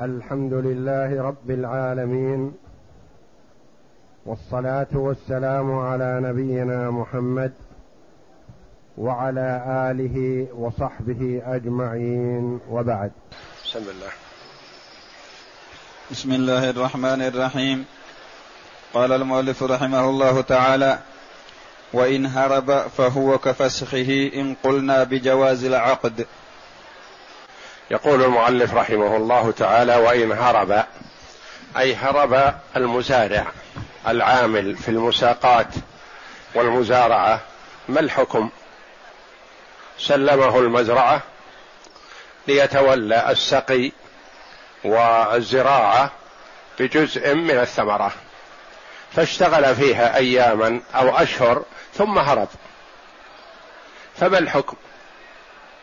الحمد لله رب العالمين والصلاة والسلام على نبينا محمد وعلى آله وصحبه أجمعين وبعد. بسم الله. بسم الله الرحمن الرحيم. قال المؤلف رحمه الله تعالى وإن هرب فهو كفسخه إن قلنا بجواز العقد. يقول المؤلف رحمه الله تعالى وإن هرب أي هرب المزارع العامل في المساقات والمزارعة ما الحكم؟ سلمه المزرعة ليتولى السقي والزراعة بجزء من الثمرة فاشتغل فيها أياما أو أشهر ثم هرب. فما الحكم؟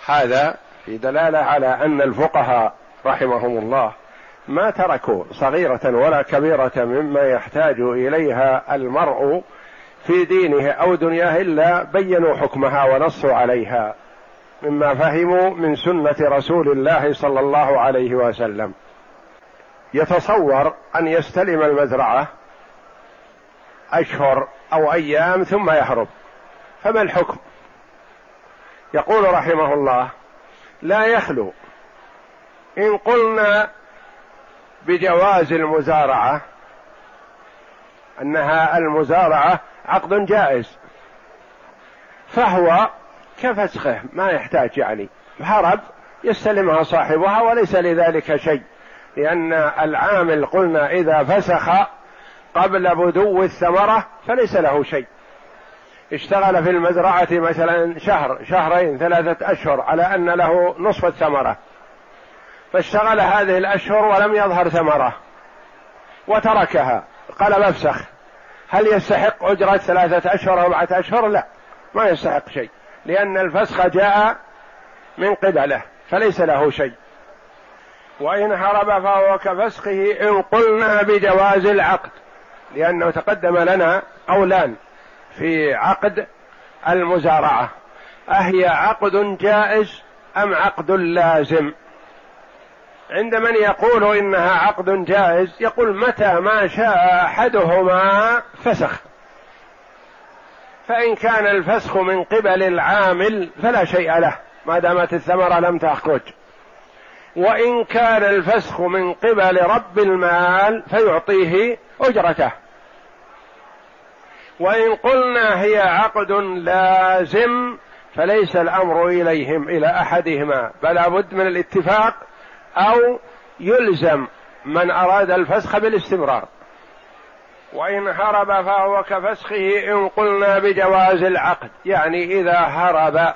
هذا في دلالة على أن الفقهاء رحمهم الله ما تركوا صغيرة ولا كبيرة مما يحتاج إليها المرء في دينه أو دنياه إلا بينوا حكمها ونصوا عليها مما فهموا من سنة رسول الله صلى الله عليه وسلم. يتصور أن يستلم المزرعة أشهر أو أيام ثم يهرب. فما الحكم؟ يقول رحمه الله لا يخلو. إن قلنا بجواز المزارعة أنها المزارعة عقد جائز فهو كفسخه ما يحتاج يعني. هرب يستلمها صاحبها وليس لذلك شيء لأن العامل قلنا إذا فسخ قبل بدو الثمرة فليس له شيء. اشتغل في المزرعة مثلا شهر شهرين ثلاثة أشهر على أن له نصف الثمرة. فاشتغل هذه الأشهر ولم يظهر ثمرة. وتركها. قال مفسخ. هل يستحق أجرة ثلاثة أشهر أربعة أشهر؟ لا. ما يستحق شيء. لأن الفسخ جاء من قبله فليس له شيء. وإن هرب فهو كفسخه إن قلنا بجواز العقد لأنه تقدم لنا قولان. في عقد المزارعة. أهي عقد جائز أم عقد لازم؟ عند من يقول إنها عقد جائز يقول متى ما شاء أحدهما فسخ. فإن كان الفسخ من قبل العامل فلا شيء له ما دامت الثمرة لم تخرج وإن كان الفسخ من قبل رب المال فيعطيه أجرته. وإن قلنا هي عقد لازم فليس الأمر إليهم إلى أحدهما بل بد من الاتفاق أو يلزم من أراد الفسخ بالاستمرار. وإن هرب فهو كفسخه إن قلنا بجواز العقد يعني إذا هرب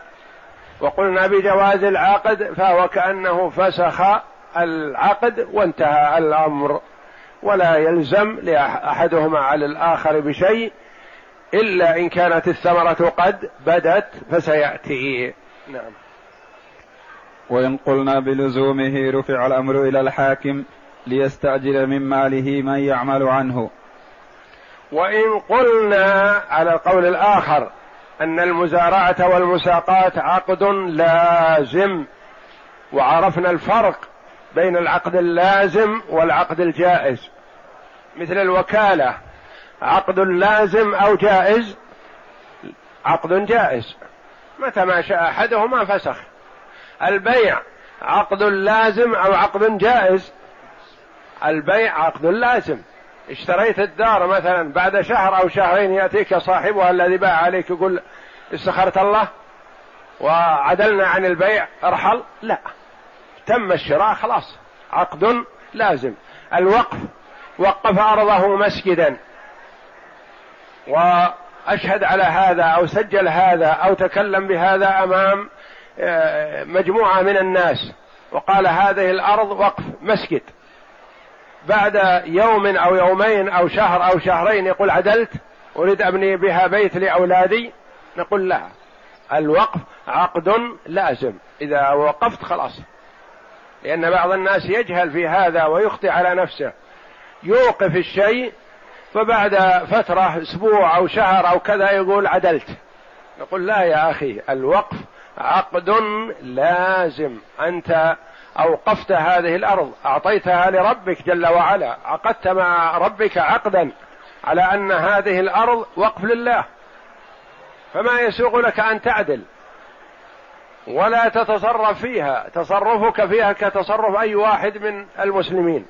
وقلنا بجواز العقد فهو كأنه فسخ العقد وانتهى الأمر ولا يلزم لأحدهما على الآخر بشيء. إلا إن كانت الثمرة قد بدت فسيأتي. نعم. وإن قلنا بلزومه رفع الأمر إلى الحاكم ليستأجر من ماله من يعمل عنه. وإن قلنا على القول الآخر أن المزارعة والمساقات عقد لازم وعرفنا الفرق بين العقد اللازم والعقد الجائز مثل الوكالة. عقد لازم أو جائز؟ عقد جائز. متى ما شاء أحدهما فسخ. البيع عقد لازم أو عقد جائز؟ البيع عقد لازم. اشتريت الدار مثلا بعد شهر أو شهرين يأتيك صاحبها الذي باع عليك يقول استخرت الله؟ وعدلنا عن البيع ارحل؟ لا. تم الشراء خلاص. عقد لازم. الوقف وقف أرضه مسجدا. وأشهد على هذا أو سجل هذا أو تكلم بهذا أمام آه، مجموعة من الناس. وقال هذه الأرض وقف مسجد. بعد يوم أو يومين أو شهر أو شهرين يقول عدلت أريد أبني بها بيت لأولادي. نقول لا الوقف عقد لازم. إذا وقفت خلاص. لأن بعض الناس يجهل في هذا ويخطئ على نفسه. يوقف الشيء فبعد فترة أسبوع أو شهر أو كذا يقول عدلت. نقول لا يا أخي الوقف عقد لازم. أنت أوقفت هذه الأرض أعطيتها لربك جل وعلا. عقدت مع ربك عقدا على أن هذه الأرض وقف لله. فما يسوغ لك أن تعدل؟ ولا تتصرف فيها. تصرفك فيها كتصرف أي واحد من المسلمين.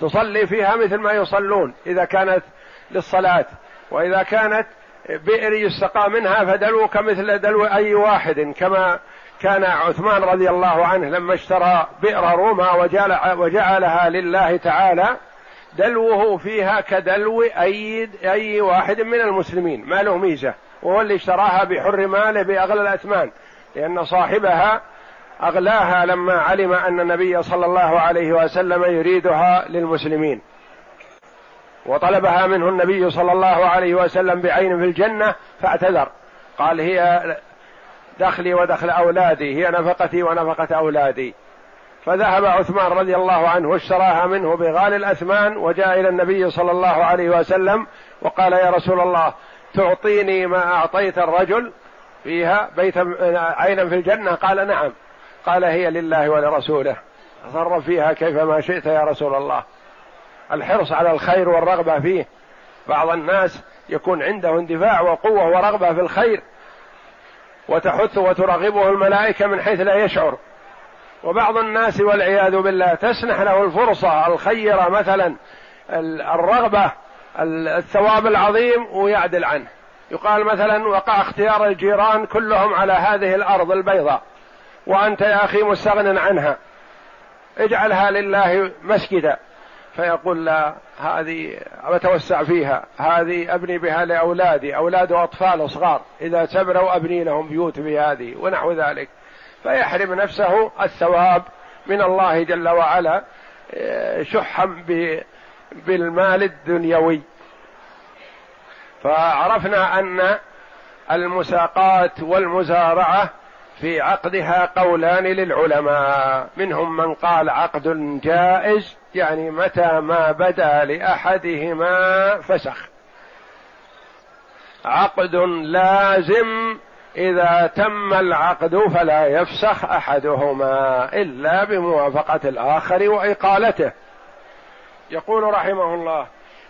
تصلي فيها مثل ما يصلون إذا كانت للصلاة وإذا كانت بئر يستقى منها فدلوك مثل دلو أي واحد كما كان عثمان رضي الله عنه لما اشترى بئر روما وجعل وجعلها لله تعالى دلوه فيها كدلو أي أي واحد من المسلمين ما له ميزة وهو اللي اشتراها بحر ماله بأغلى الأثمان لأن صاحبها أغلاها لما علم أن النبي صلى الله عليه وسلم يريدها للمسلمين. وطلبها منه النبي صلى الله عليه وسلم بعين في الجنة فاعتذر. قال هي دخلي ودخل أولادي هي نفقتي ونفقة أولادي. فذهب عثمان رضي الله عنه واشتراها منه بغالي الأثمان وجاء إلى النبي صلى الله عليه وسلم وقال يا رسول الله تعطيني ما أعطيت الرجل فيها بيت عينا في الجنة؟ قال نعم. قال هي لله ولرسوله. تصرف فيها كيفما شئت يا رسول الله. الحرص على الخير والرغبة فيه. بعض الناس يكون عنده اندفاع وقوة ورغبة في الخير. وتحث وترغبه الملائكة من حيث لا يشعر. وبعض الناس والعياذ بالله تسنح له الفرصة الخيرة مثلا. الرغبة الثواب العظيم ويعدل عنه. يقال مثلا وقع اختيار الجيران كلهم على هذه الأرض البيضاء. وأنت يا أخي مستغن عنها. اجعلها لله مسجدا. فيقول لا هذه أتوسع فيها. هذه أبني بها لأولادي. أولاد أطفال صغار. إذا سبروا أبني لهم بيوت بهذه ونحو ذلك. فيحرم نفسه الثواب من الله جل وعلا آه، شحا بالمال الدنيوي. فعرفنا أن المساقات والمزارعة في عقدها قولان للعلماء. منهم من قال عقد جائز يعني متى ما بدا لأحدهما فسخ. عقد لازم إذا تم العقد فلا يفسخ أحدهما إلا بموافقة الآخر وإقالته. يقول رحمه الله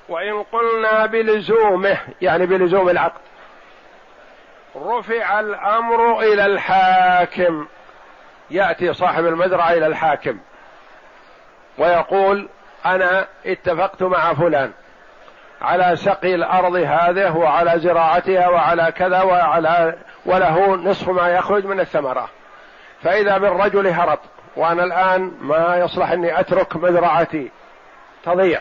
وإن قلنا بلزومه يعني بلزوم العقد. رفع الأمر إلى الحاكم. يأتي صاحب المزرعة إلى الحاكم ويقول أنا اتفقت مع فلان. على سقي الأرض هذه وعلى زراعتها وعلى كذا وعلى وله نصف ما يخرج من الثمرة. فإذا بالرجل هرب وأنا الآن ما يصلح أني أترك مزرعتي تضيع.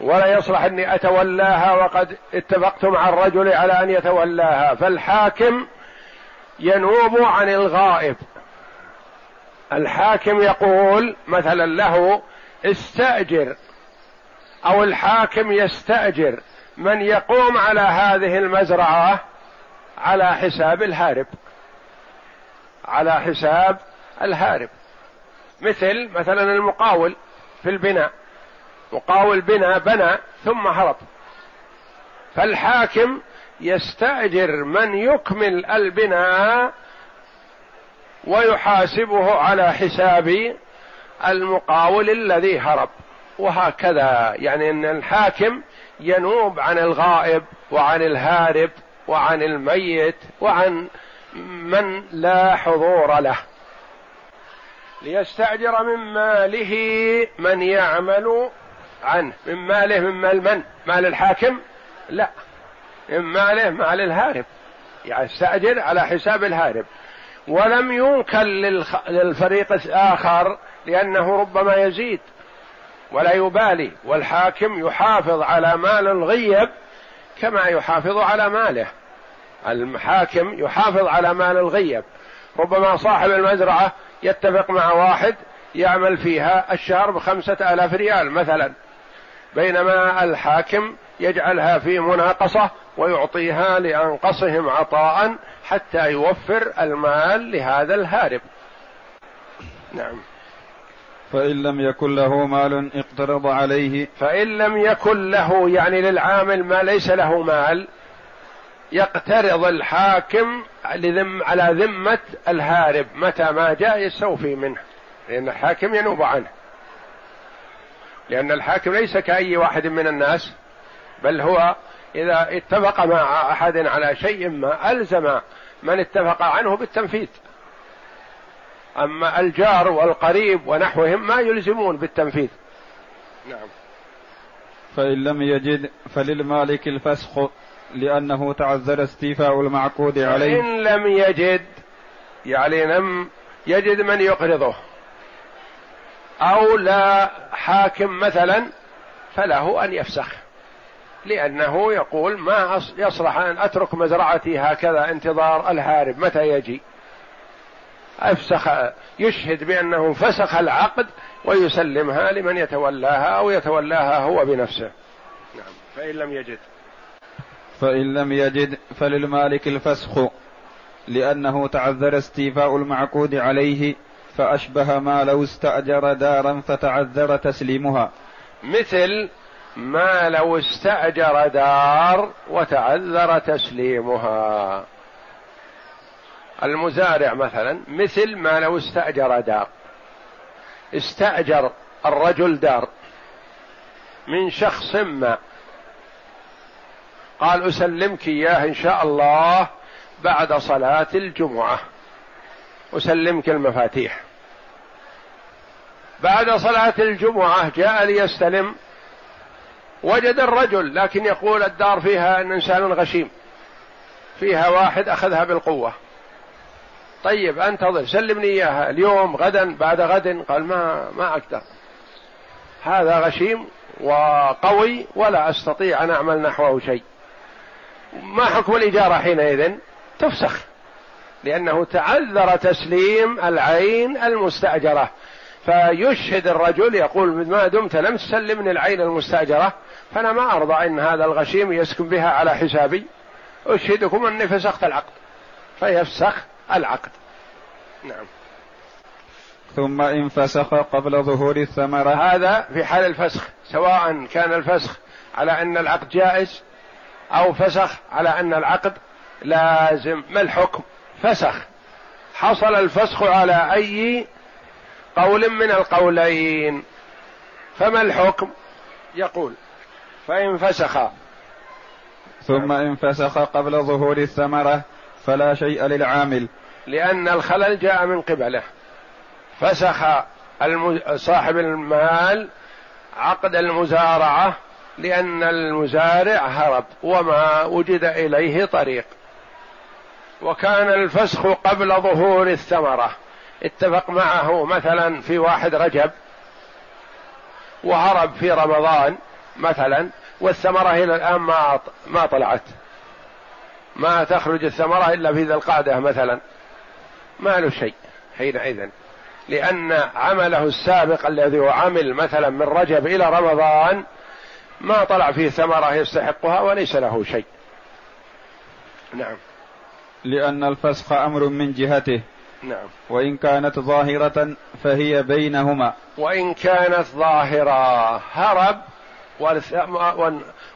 ولا يصلح أني أتولاها وقد اتفقت مع الرجل على أن يتولاها فالحاكم ينوب عن الغائب. الحاكم يقول مثلا له استأجر أو الحاكم يستأجر من يقوم على هذه المزرعة على حساب الهارب. على حساب الهارب. مثل مثلا المقاول في البناء. مقاول بنا بنى ثم هرب. فالحاكم يستأجر من يكمل البناء ويحاسبه على حساب المقاول الذي هرب. وهكذا يعني إن الحاكم ينوب عن الغائب وعن الهارب وعن الميت وعن من لا حضور له. ليستأجر من ماله من يعمل عنه. من ماله من مال من؟ مال الحاكم؟ لا. من ماله مال الهارب. يعني استأجر على حساب الهارب. ولم ينكل للفريق الآخر لأنه ربما يزيد ولا يبالي. والحاكم يحافظ على مال الغيب كما يحافظ على ماله. الحاكم يحافظ على مال الغيب. ربما صاحب المزرعة يتفق مع واحد يعمل فيها الشهر بخمسة آلاف ريال مثلا. بينما الحاكم يجعلها في مناقصة ويعطيها لأنقصهم عطاء حتى يوفر المال لهذا الهارب. نعم. فإن لم يكن له مال اقترض عليه. فإن لم يكن له يعني للعامل ما ليس له مال يقترض الحاكم على ذمة الهارب متى ما جاء يستوفي منه لأن الحاكم ينوب عنه. لأن الحاكم ليس كأي واحد من الناس بل هو إذا اتفق مع أحد على شيء ما ألزم من اتفق عنه بالتنفيذ. أما الجار والقريب ونحوهم ما يلزمون بالتنفيذ. نعم. فإن لم يجد فللمالك الفسخ لأنه تعذر استيفاء المعقود عليه. إن لم يجد يعني لم يجد من يقرضه. أو لا حاكم مثلا فله أن يفسخ. لأنه يقول ما يصلح أن أترك مزرعتي هكذا انتظار الهارب. متى يجي؟ أفسخ يشهد بأنه فسخ العقد ويسلمها لمن يتولاها أو يتولاها هو بنفسه. نعم. فإن لم يجد. فإن لم يجد فللمالك الفسخ لأنه تعذر استيفاء المعقود عليه فأشبه ما لو استأجر دارا فتعذر تسليمها. مثل ما لو استأجر دار وتعذر تسليمها. المزارع مثلا مثل ما لو استأجر دار. استأجر الرجل دار من شخص ما. قال أسلمك إياه إن شاء الله بعد صلاة الجمعة. أسلمك المفاتيح. بعد صلاة الجمعة جاء ليستلم. وجد الرجل لكن يقول الدار فيها إنسان غشيم. فيها واحد أخذها بالقوة. طيب أنتظر سلمني إياها. اليوم غدا بعد غد قال ما ما أقدر. هذا غشيم وقوي ولا أستطيع أن أعمل نحوه شيء. ما حكم الإجارة حينئذ؟ تفسخ. لأنه تعذر تسليم العين المستأجرة. فيشهد الرجل يقول ما دمت لم تسلمني العين المستاجرة فأنا ما أرضى إن هذا الغشيم يسكن بها على حسابي. أشهدكم أني فسخت العقد. فيفسخ العقد. نعم. ثم إن فسخ قبل ظهور الثمرة. هذا في حال الفسخ سواء كان الفسخ على أن العقد جائز أو فسخ على أن العقد لازم. ما الحكم؟ فسخ. حصل الفسخ على أي قول من القولين. فما الحكم؟ يقول فإن فسخ. ثم إن فسخ قبل ظهور الثمرة فلا شيء للعامل. لأن الخلل جاء من قبله. فسخ صاحب المال عقد المزارعة لأن المزارع هرب وما وجد إليه طريق. وكان الفسخ قبل ظهور الثمرة. اتفق معه مثلا في واحد رجب وهرب في رمضان مثلا والثمرة إلى الآن ما ما طلعت. ما تخرج الثمرة إلا في ذي القعدة مثلا. ما له شيء حينئذ. لأن عمله السابق الذي هو عمل مثلا من رجب إلى رمضان ما طلع فيه ثمرة يستحقها وليس له شيء. نعم. لأن الفسخ أمر من جهته. نعم. وإن كانت ظاهرة فهي بينهما. وإن كانت ظاهرة هرب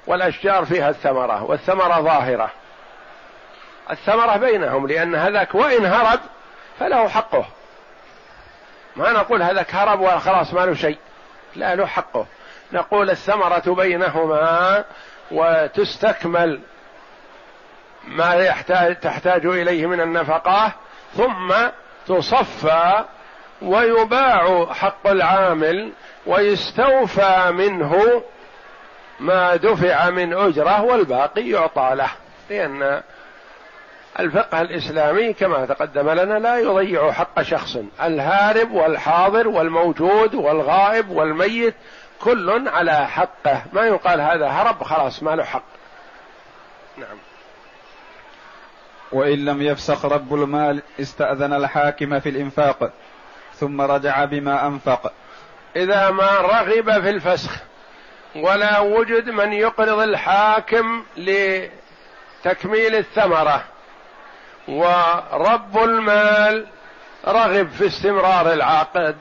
والأشجار فيها الثمرة والثمرة ظاهرة. الثمرة بينهم لأن هذاك وإن هرب فله حقه. ما نقول هذاك هرب وخلاص ما له شيء لا له حقه. نقول الثمرة بينهما وتستكمل ما يحتاج تحتاج إليه من النفقة ثم تصفى ويباع حق العامل ويستوفى منه ما دفع من أجرة والباقي يعطى له. لأن الفقه الإسلامي كما تقدم لنا لا يضيع حق شخص. الهارب والحاضر والموجود والغائب والميت كل على حقه. ما يقال هذا هرب خلاص ما له حق. نعم. وإن لم يفسخ رب المال استأذن الحاكم في الإنفاق ثم رجع بما أنفق. إذا ما رغب في الفسخ ولا وجد من يقرض الحاكم لتكميل الثمرة. ورب المال رغب في استمرار العقد.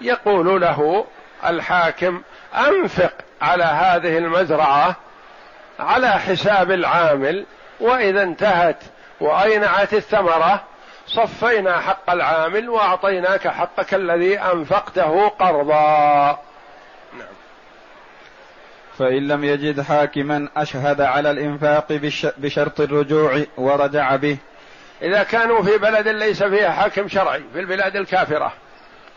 يقول له الحاكم أنفق على هذه المزرعة على حساب العامل وإذا انتهت وأينعت الثمرة صفينا حق العامل وأعطيناك حقك الذي أنفقته قرضا. نعم. فإن لم يجد حاكما أشهد على الإنفاق بشرط الرجوع ورجع به. إذا كانوا في بلد ليس فيها حاكم شرعي في البلاد الكافرة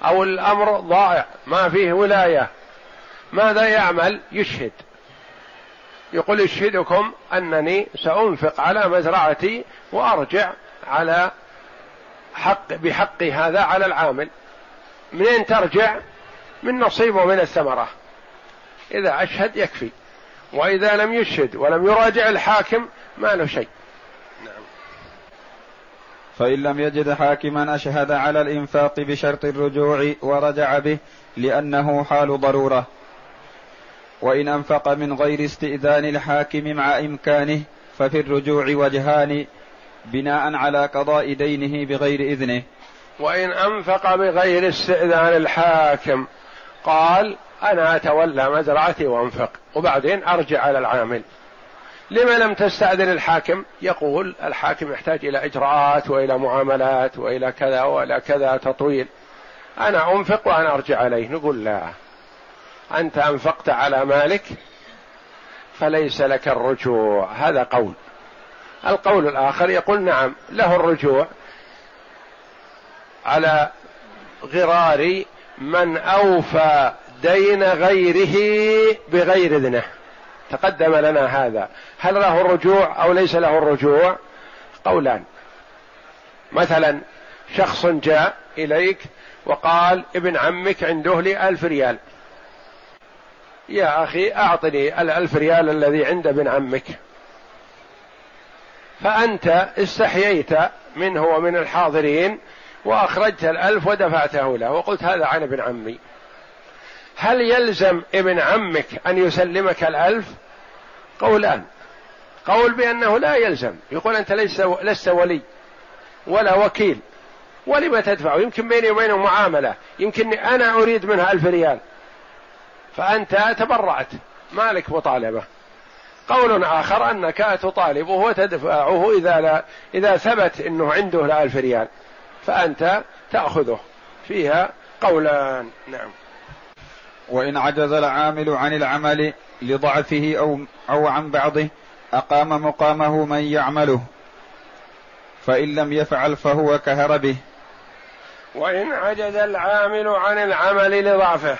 أو الأمر ضائع ما فيه ولاية ماذا يعمل؟ يشهد. يقول اشهدكم أنني سأنفق على مزرعتي وأرجع على حق بحق هذا على العامل. منين ترجع؟ من نصيبه من الثمرة. إذا أشهد يكفي. وإذا لم يشهد ولم يراجع الحاكم ما له شيء. نعم. فإن لم يجد حاكما أشهد على الإنفاق بشرط الرجوع ورجع به لأنه حال ضرورة. وإن أنفق من غير استئذان الحاكم مع إمكانه ففي الرجوع وجهان بناء على قضاء دينه بغير إذنه. وإن أنفق بغير استئذان الحاكم قال أنا أتولى مزرعتي وأنفق وبعدين أرجع على العامل. لما لم تستأذن الحاكم؟ يقول الحاكم يحتاج إلى إجراءات وإلى معاملات وإلى كذا وإلى كذا تطويل. أنا أنفق وأنا أرجع عليه. نقول لا. أنت أنفقت على مالك فليس لك الرجوع. هذا قول. القول الآخر يقول نعم له الرجوع على غرار من أوفى دين غيره بغير إذنه تقدم لنا هذا. هل له الرجوع أو ليس له الرجوع؟ قولان. مثلا شخص جاء إليك وقال ابن عمك عنده لي ألف ريال. يا أخي أعطني الألف ريال الذي عند ابن عمك. فأنت استحييت منه ومن الحاضرين وأخرجت الألف ودفعته له. وقلت هذا عن ابن عمي. هل يلزم ابن عمك أن يسلمك الألف؟ قولان. قول بأنه لا يلزم. يقول أنت ليس لست ولي ولا وكيل. ولم تدفعه يمكن بيني وبينه معاملة. يمكن أنا أريد منها ألف ريال. فأنت تبرعت مالك مطالبة. قول آخر أنك تطالبه وتدفعه إذا لا إذا ثبت أنه عنده لا ألف ريال. فأنت تأخذه. فيها قولان. نعم. وإن عجز العامل عن العمل لضعفه أو أو عن بعضه أقام مقامه من يعمله. فإن لم يفعل فهو كهربه. وإن عجز العامل عن العمل لضعفه.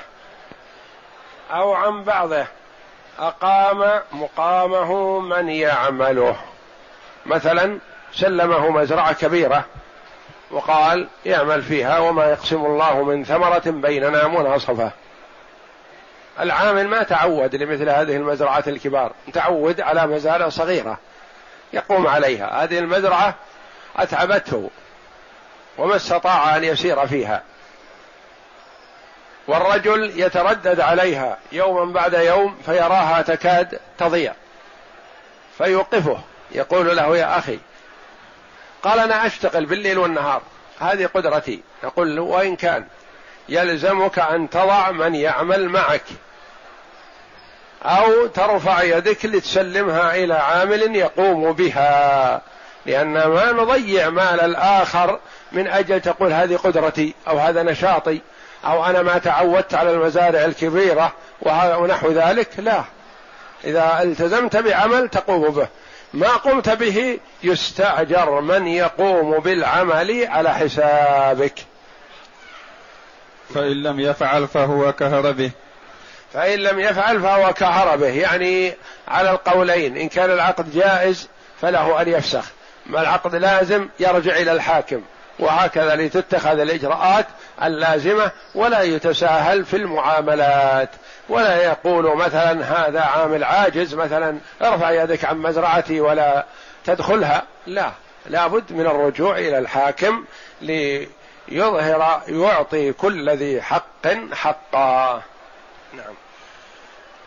أو عن بعضه. أقام مقامه من يعمله. مثلا سلمه مزرعة كبيرة وقال يعمل فيها وما يقسم الله من ثمرة بيننا مناصفة. العامل ما تعود لمثل هذه المزرعات الكبار تعود على مزارع صغيرة يقوم عليها. هذه المزرعة أتعبته وما استطاع أن يسير فيها. والرجل يتردد عليها يوما بعد يوم فيراها تكاد تضيع. فيوقفه يقول له يا أخي قال أنا أشتغل بالليل والنهار هذه قدرتي. يقول له وإن كان يلزمك أن تضع من يعمل معك أو ترفع يدك لتسلمها إلى عامل يقوم بها لأن ما نضيع مال الآخر من أجل تقول هذه قدرتي أو هذا نشاطي. أو أنا ما تعودت على المزارع الكبيرة ونحو ذلك لا. إذا التزمت بعمل تقوم به. ما قمت به يستأجر من يقوم بالعمل على حسابك. فإن لم يفعل فهو كهربه. فإن لم يفعل فهو كهربه. يعني على القولين إن كان العقد جائز فله أن يفسخ. ما العقد لازم يرجع إلى الحاكم. وهكذا لتتخذ الإجراءات اللازمة ولا يتساهل في المعاملات. ولا يقول مثلا هذا عامل عاجز مثلا ارفع يدك عن مزرعتي ولا تدخلها. لا لابد من الرجوع إلى الحاكم ليظهر يعطي كل ذي حق حقا. نعم.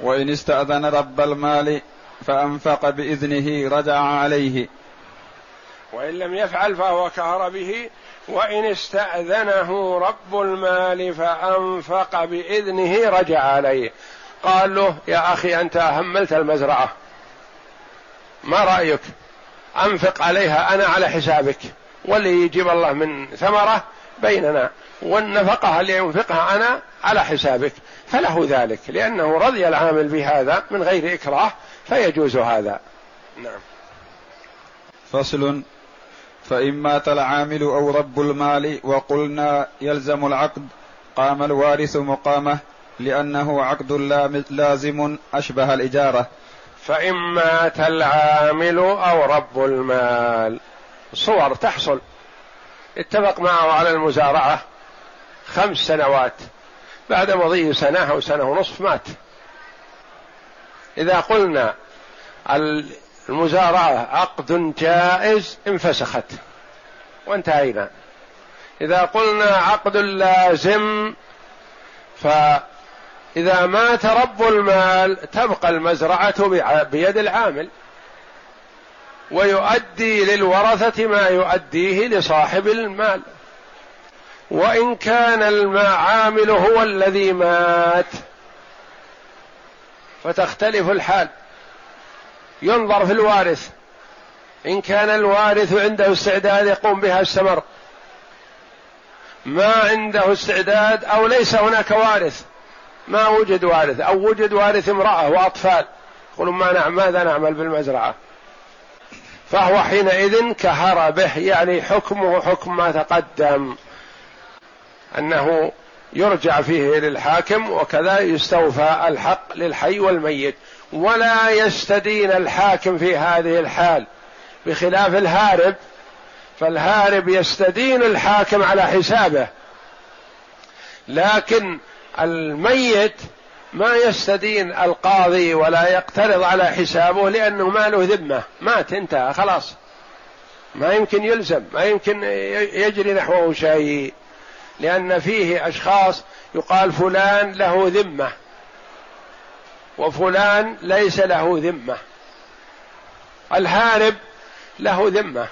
وإن استأذن رب المال فأنفق بإذنه رجع عليه. وإن لم يفعل فهو كهر به وإن استأذنه رب المال فأنفق بإذنه رجع عليه. قال له يا أخي أنت أهملت المزرعة. ما رأيك؟ أنفق عليها أنا على حسابك. واللي يجيب الله من ثمرة بيننا. والنفقة اللي ينفقها أنا على حسابك. فله ذلك. لأنه رضي العامل بهذا من غير إكراه فيجوز هذا. نعم. فصل فإن مات العامل أو رب المال وقلنا يلزم العقد. قام الوارث مقامه لأنه عقد لازم أشبه الإجارة. فإن مات العامل أو رب المال. صور تحصل. اتفق معه على المزارعة خمس سنوات. بعد مضي سنة أو سنة ونصف مات. إذا قلنا المزارعة عقد جائز انفسخت. وانتهينا. إذا قلنا عقد لازم فإذا مات رب المال تبقى المزرعة بيد العامل. ويؤدي للورثة ما يؤديه لصاحب المال. وإن كان العامل هو الذي مات فتختلف الحال. ينظر في الوارث. إن كان الوارث عنده استعداد يقوم بها استمر ما عنده استعداد أو ليس هناك وارث. ما وجد وارث. أو وجد وارث امرأة وأطفال. يقولون ما نعم ماذا نعمل بالمزرعة؟ فهو حينئذ كهر به يعني حكمه حكم ما تقدم. أنه يرجع فيه للحاكم وكذا يستوفى الحق للحي والميت. ولا يستدين الحاكم في هذه الحال. بخلاف الهارب فالهارب يستدين الحاكم على حسابه. لكن الميت ما يستدين القاضي ولا يقترض على حسابه لأنه ماله ذمة. مات انتهى خلاص. ما يمكن يلزم ما يمكن يجري نحوه شيء. لأن فيه أشخاص يقال فلان له ذمة. وفلان ليس له ذمة. الهارب له ذمة.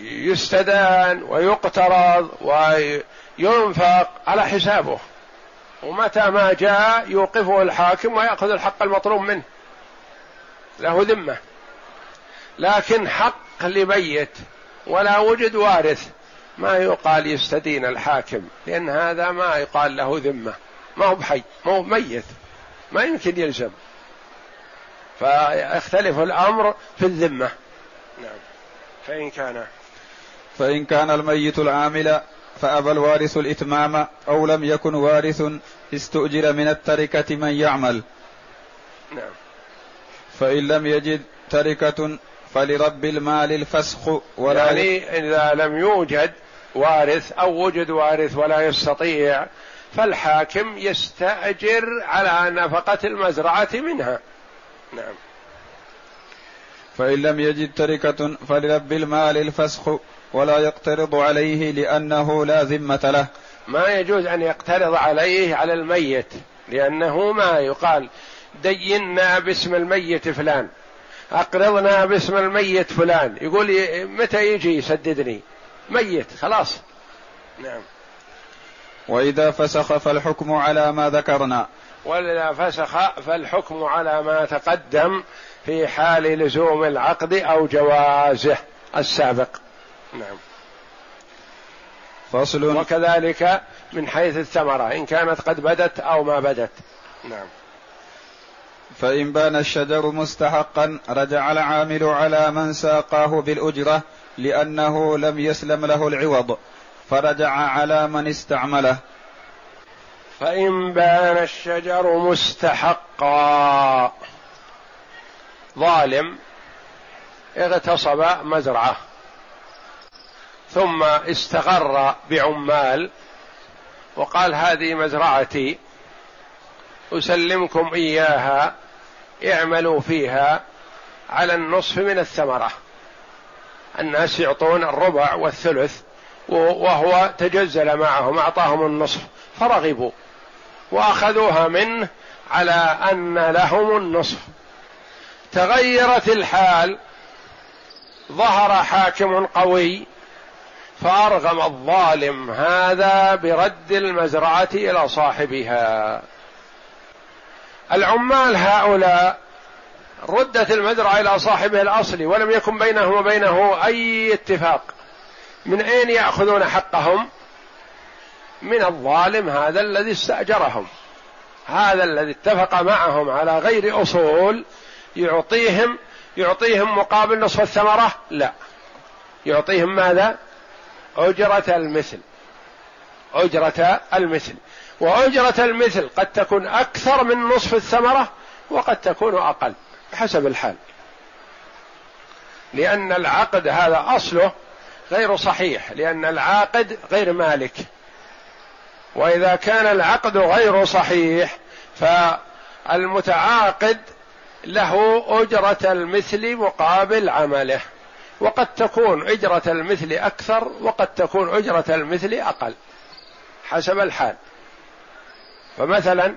يستدان ويقترض وينفق على حسابه. ومتى ما جاء يوقفه الحاكم ويأخذ الحق المطلوب منه. له ذمة. لكن حق لميت ولا وجد وارث. ما يقال يستدين الحاكم. لأن هذا ما يقال له ذمة. ما هو بحي. ما هو ميت. ما يمكن يلزم فيختلف الأمر في الذمة. نعم. فإن كان. فإن كان الميت العامل فأبى الوارث الإتمام أو لم يكن وارث استؤجر من التركة من يعمل. نعم. فإن لم يجد تركة فلرب المال الفسخ ولا يعني إذا لم يوجد وارث أو وجد وارث ولا يستطيع فالحاكم يستأجر على نفقة المزرعة منها. نعم. فإن لم يجد تركة فلرب المال الفسخ ولا يقترض عليه لأنه لا ذمة له. ما يجوز أن يقترض عليه على الميت لأنه ما يقال دينا باسم الميت فلان أقرضنا باسم الميت فلان. يقول متى يجي يسددني؟ ميت خلاص. نعم. وإذا فسخ فالحكم على ما ذكرنا. وإذا فسخ فالحكم على ما تقدم في حال لزوم العقد أو جوازه السابق. نعم. فصل. وكذلك من حيث الثمرة إن كانت قد بدت أو ما بدت. نعم. فإن بان الشجر مستحقا رجع العامل على من ساقاه بالأجرة لأنه لم يسلم له العوض. فرجع على من استعمله. فإن بان الشجر مستحقا. ظالم اغتصب مزرعة ثم استغر بعمال وقال هذه مزرعتي أسلمكم إياها اعملوا فيها على النصف من الثمرة. الناس يعطون الربع والثلث وهو تجزل معهم أعطاهم النصف فرغبوا. وأخذوها منه على أن لهم النصف تغيرت الحال ظهر حاكم قوي فأرغم الظالم هذا برد المزرعة إلى صاحبها. العمال هؤلاء ردت المزرعة إلى صاحبه الأصلي ولم يكن بينه وبينه أي اتفاق. من أين يأخذون حقهم؟ من الظالم هذا الذي استأجرهم. هذا الذي اتفق معهم على غير أصول يعطيهم يعطيهم مقابل نصف الثمرة؟ لا. يعطيهم ماذا؟ أجرة المثل. أجرة المثل. وأجرة المثل قد تكون أكثر من نصف الثمرة وقد تكون أقل حسب الحال. لأن العقد هذا أصله غير صحيح لأن العاقد غير مالك. وإذا كان العقد غير صحيح فالمتعاقد له أجرة المثل مقابل عمله. وقد تكون أجرة المثل أكثر وقد تكون أجرة المثل أقل. حسب الحال. فمثلا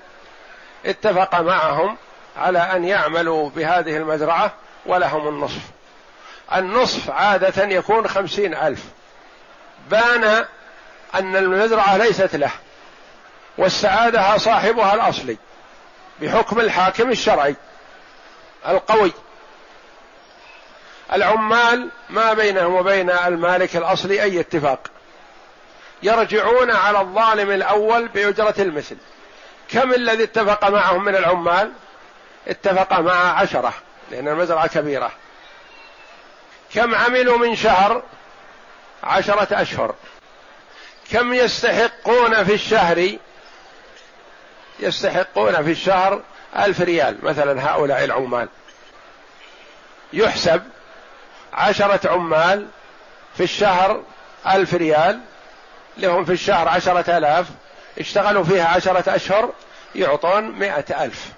اتفق معهم على أن يعملوا بهذه المزرعة ولهم النصف. النصف عادة يكون خمسين ألف. بان أن المزرعة ليست له واستعادها صاحبها الأصلي بحكم الحاكم الشرعي القوي. العمال ما بينهم وبين المالك الأصلي أي اتفاق. يرجعون على الظالم الأول بأجرة المثل. كم الذي اتفق معهم من العمال؟ اتفق مع عشرة لأن المزرعة كبيرة. كم عملوا من شهر؟ عشرة أشهر. كم يستحقون في الشهر؟ يستحقون في الشهر ألف ريال مثلا هؤلاء العمال. يحسب عشرة عمال في الشهر ألف ريال لهم في الشهر عشرة آلاف اشتغلوا فيها عشرة أشهر يعطون مئة ألف.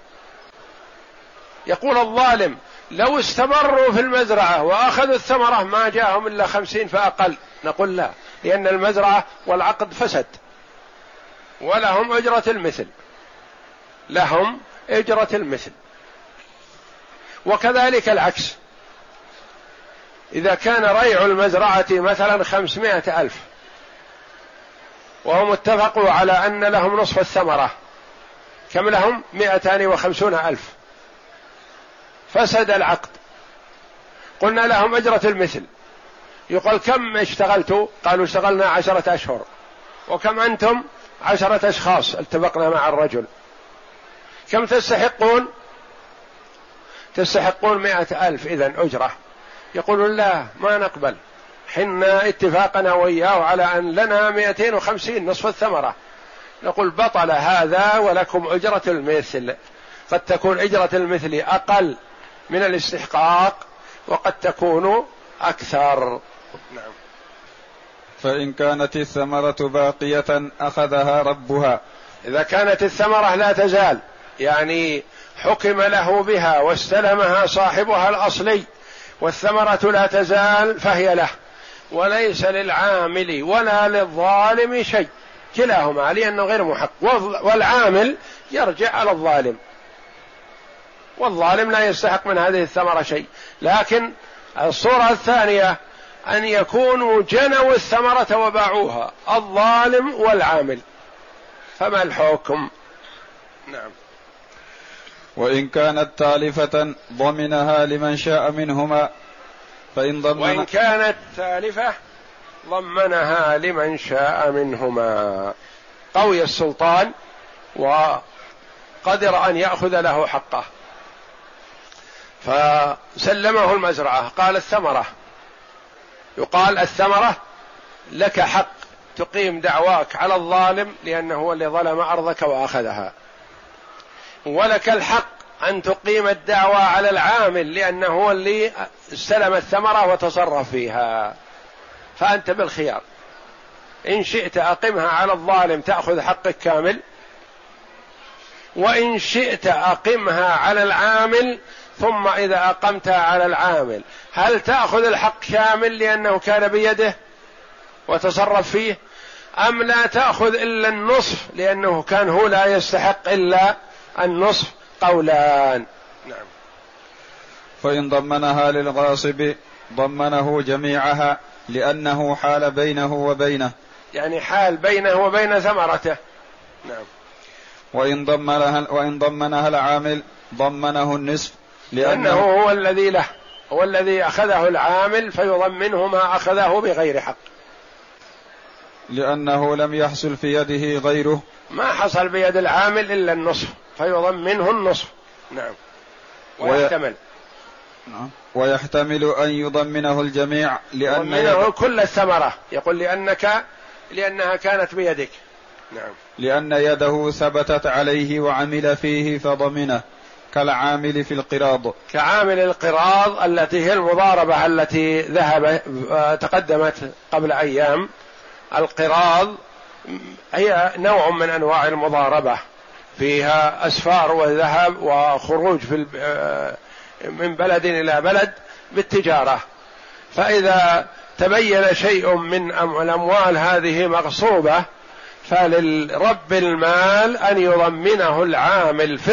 يقول الظالم لو استمروا في المزرعة وأخذوا الثمرة ما جاءهم إلا خمسين فأقل. نقول لا لأن المزرعة والعقد فسد. ولهم أجرة المثل. لهم أجرة المثل. وكذلك العكس. إذا كان ريع المزرعة مثلا خمسمائة ألف وهم اتفقوا على أن لهم نصف الثمرة كم لهم؟ مائتان وخمسون ألف. فسد العقد. قلنا لهم أجرة المثل. يقول كم اشتغلتوا قالوا اشتغلنا عشرة أشهر. وكم أنتم؟ عشرة أشخاص اتفقنا مع الرجل. كم تستحقون؟ تستحقون مائة ألف إذا أجرة. يقولون لا ما نقبل. حنا اتفاقنا وإياه على أن لنا مائتين وخمسين نصف الثمرة. نقول بطل هذا ولكم أجرة المثل. قد تكون أجرة المثل أقل. من الاستحقاق وقد تكون أكثر. نعم. فإن كانت الثمرة باقية أخذها ربها. إذا كانت الثمرة لا تزال يعني حكم له بها واستلمها صاحبها الأصلي والثمرة لا تزال فهي له وليس للعامل ولا للظالم شيء كلاهما لأنه غير محق والعامل يرجع على الظالم. والظالم لا يستحق من هذه الثمرة شيء. لكن الصورة الثانية أن يكونوا جنوا الثمرة وباعوها الظالم والعامل. فما الحكم؟ نعم. وإن كانت تالفة ضمنها لمن شاء منهما فإن ضمن وإن كانت تالفة ضمنها لمن شاء منهما. قوي السلطان وقدر أن يأخذ له حقه. فسلمه المزرعة قال الثمرة. يقال الثمرة لك حق تقيم دعواك على الظالم لأنه هو اللي ظلم أرضك وأخذها. ولك الحق أن تقيم الدعوى على العامل لأنه هو اللي استلم الثمرة وتصرف فيها. فأنت بالخيار. إن شئت أقمها على الظالم تأخذ حقك كامل. وإن شئت أقمها على العامل ثم إذا أقمتها على العامل هل تأخذ الحق كامل لأنه كان بيده وتصرف فيه؟ أم لا تأخذ إلا النصف لأنه كان هو لا يستحق إلا النصف قولان؟ نعم. فإن ضمنها للغاصب ضمنه جميعها لأنه حال بينه وبينه. يعني حال بينه وبين ثمرته. نعم. وإن ضمنها وإن ضمنها العامل ضمنه النصف لأنه, هو الذي له هو الذي أخذه العامل فيضمنه ما أخذه بغير حق. لأنه لم يحصل في يده غيره. ما حصل بيد العامل إلا النصف فيضمنه النصف. نعم. ويحتمل. نعم. ويحتمل أن يضمنه الجميع لأن يضمنه كل الثمرة. يقول لأنك لأنها كانت بيدك. نعم. لأن يده ثبتت عليه وعمل فيه فضمنه. كالعامل في القراض. كعامل القراض التي هي المضاربة التي ذهب تقدمت قبل أيام القراض هي نوع من أنواع المضاربة. فيها أسفار وذهب وخروج في من بلد إلى بلد بالتجارة. فإذا تبين شيء من الأموال هذه مغصوبة فللرب المال أن يضمنه العامل في